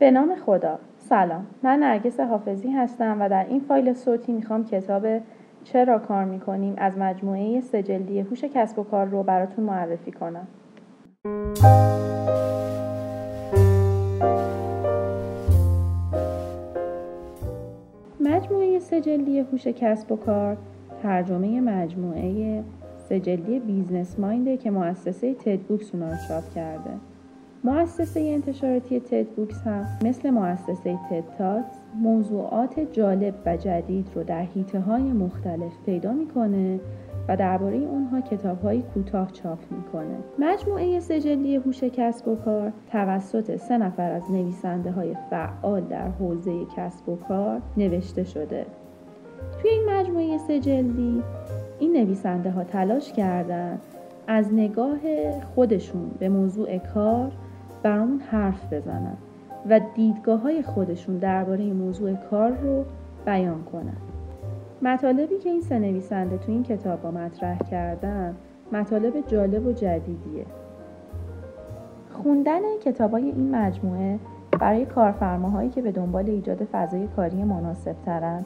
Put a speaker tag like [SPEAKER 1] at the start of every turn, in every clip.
[SPEAKER 1] به نام خدا. سلام. من نرگس حافظی هستم و در این فایل صوتی می‌خوام کتاب چرا کار می‌کنیم از مجموعه سه جلدی هوش کسب و کار رو براتون معرفی کنم. مجموعه سه جلدی هوش کسب و کار ترجمه مجموعه سه جلدی Business Mind ه که مؤسسه TED Books اونا رو چاپ کرده. مؤسسه انتشاراتی تد بوکس هم مثل مؤسسه تد تاکس موضوعات جالب و جدید رو در حیطه های مختلف پیدا می‌کنه و درباره اونها کتاب های کوتاه چاپ می‌کنه. مجموعه سجلی هوش کسب و کار توسط سه نفر از نویسنده های فعال در حوزه کسب و کار نوشته شده. توی این مجموعه سجلی این نویسنده ها تلاش کردن از نگاه خودشون به موضوع کار برامون حرف بزنن و دیدگاه های خودشون درباره موضوع کار رو بیان کنن. مطالبی که این سه نویسنده تو این کتاب ها مطرح کردن مطالب جالب و جدیدیه. خوندن کتاب های این مجموعه برای کارفرماهایی که به دنبال ایجاد فضای کاری مناسب ترن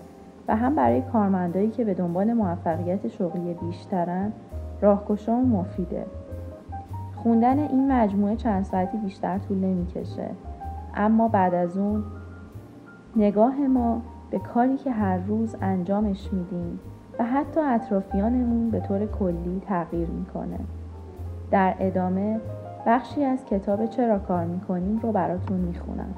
[SPEAKER 1] و هم برای کارمندایی که به دنبال موفقیت شغلی بیشترن راهگشا و مفیده. خوندن این مجموعه چند ساعتی بیشتر طول نمی‌کشه. اما بعد از اون نگاه ما به کاری که هر روز انجامش میدیم و حتی اطرافیانمون به طور کلی تغییر می‌کنه. در ادامه بخشی از کتاب چرا کار می‌کنیم رو براتون می‌خونم.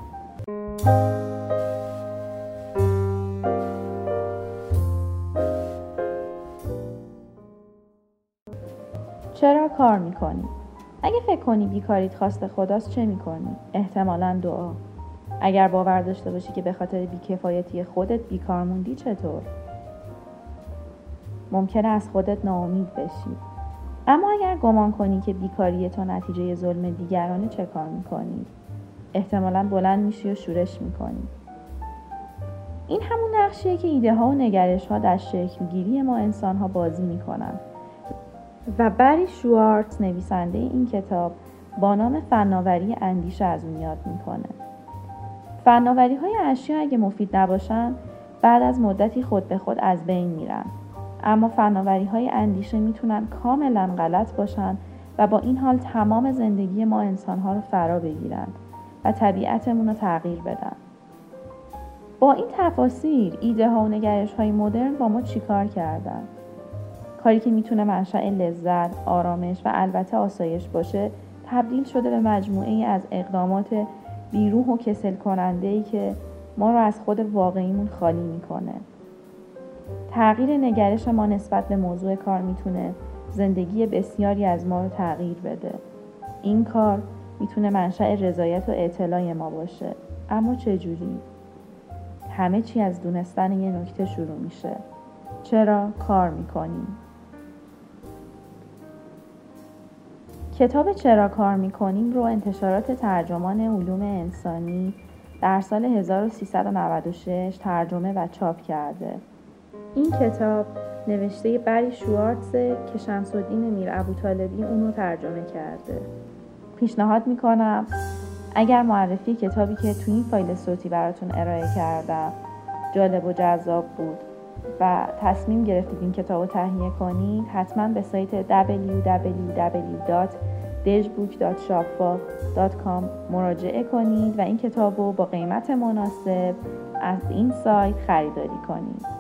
[SPEAKER 1] چرا کار می‌کنی؟ اگه فکر کنی بیکاریت خواست خداست چه می‌کنی؟ احتمالا دعا اگر باور داشته باشی که به خاطر بیکفایتی خودت بیکار موندی چطور؟ ممکنه از خودت ناامید بشی اما اگر گمان کنی که بیکاری تو نتیجه ظلم دیگرانه چه کار می‌کنی؟ احتمالا بلند میشی و شورش می‌کنی این همون نقشیه که ایده ها و نگرش ها در شکلگیری ما انسان ها بازی می‌کنن و بری شوارت نویسنده این کتاب با نام فناوری اندیشه از اون یاد می‌کنه. فناوری های اشیا اگه مفید نباشن بعد از مدتی خود به خود از بین میرن. اما فناوری های اندیشه می‌تونن کاملا غلط باشن و با این حال تمام زندگی ما انسان ها رو فرا بگیرن و طبیعتمون رو تغییر بدن. با این تفاصیل ایده ها و نگرش های مدرن با ما چیکار کردن؟ کاری که می‌تونه منشأ لذت، آرامش و البته آسایش باشه تبدیل شده به مجموعه ای از اقدامات بیروح و کسل کننده ای که ما رو از خود واقعیمون خالی می‌کنه. تغییر نگرش ما نسبت به موضوع کار می‌تونه زندگی بسیاری از ما رو تغییر بده. این کار می‌تونه منشأ رضایت و اطلاع ما باشه. اما چجوری؟ همه چی از دونستن یه نکته شروع میشه. چرا کار می‌کنیم؟ کتاب چرا کار می‌کنیم رو انتشارات ترجمان علوم انسانی در سال 1396 ترجمه و چاپ کرده. این کتاب نوشته بری شوارتزه که شمس الدین میر ابو طالبی اونو ترجمه کرده. پیشنهاد می‌کنم اگر معرفی کتابی که تو این فایل صوتی براتون ارائه کردم جالب و جذاب بود و تصمیم گرفتید این کتاب رو تهیه کنید حتما به سایت www.dejbook.shopfa.com مراجعه کنید و این کتاب رو با قیمت مناسب از این سایت خریداری کنید.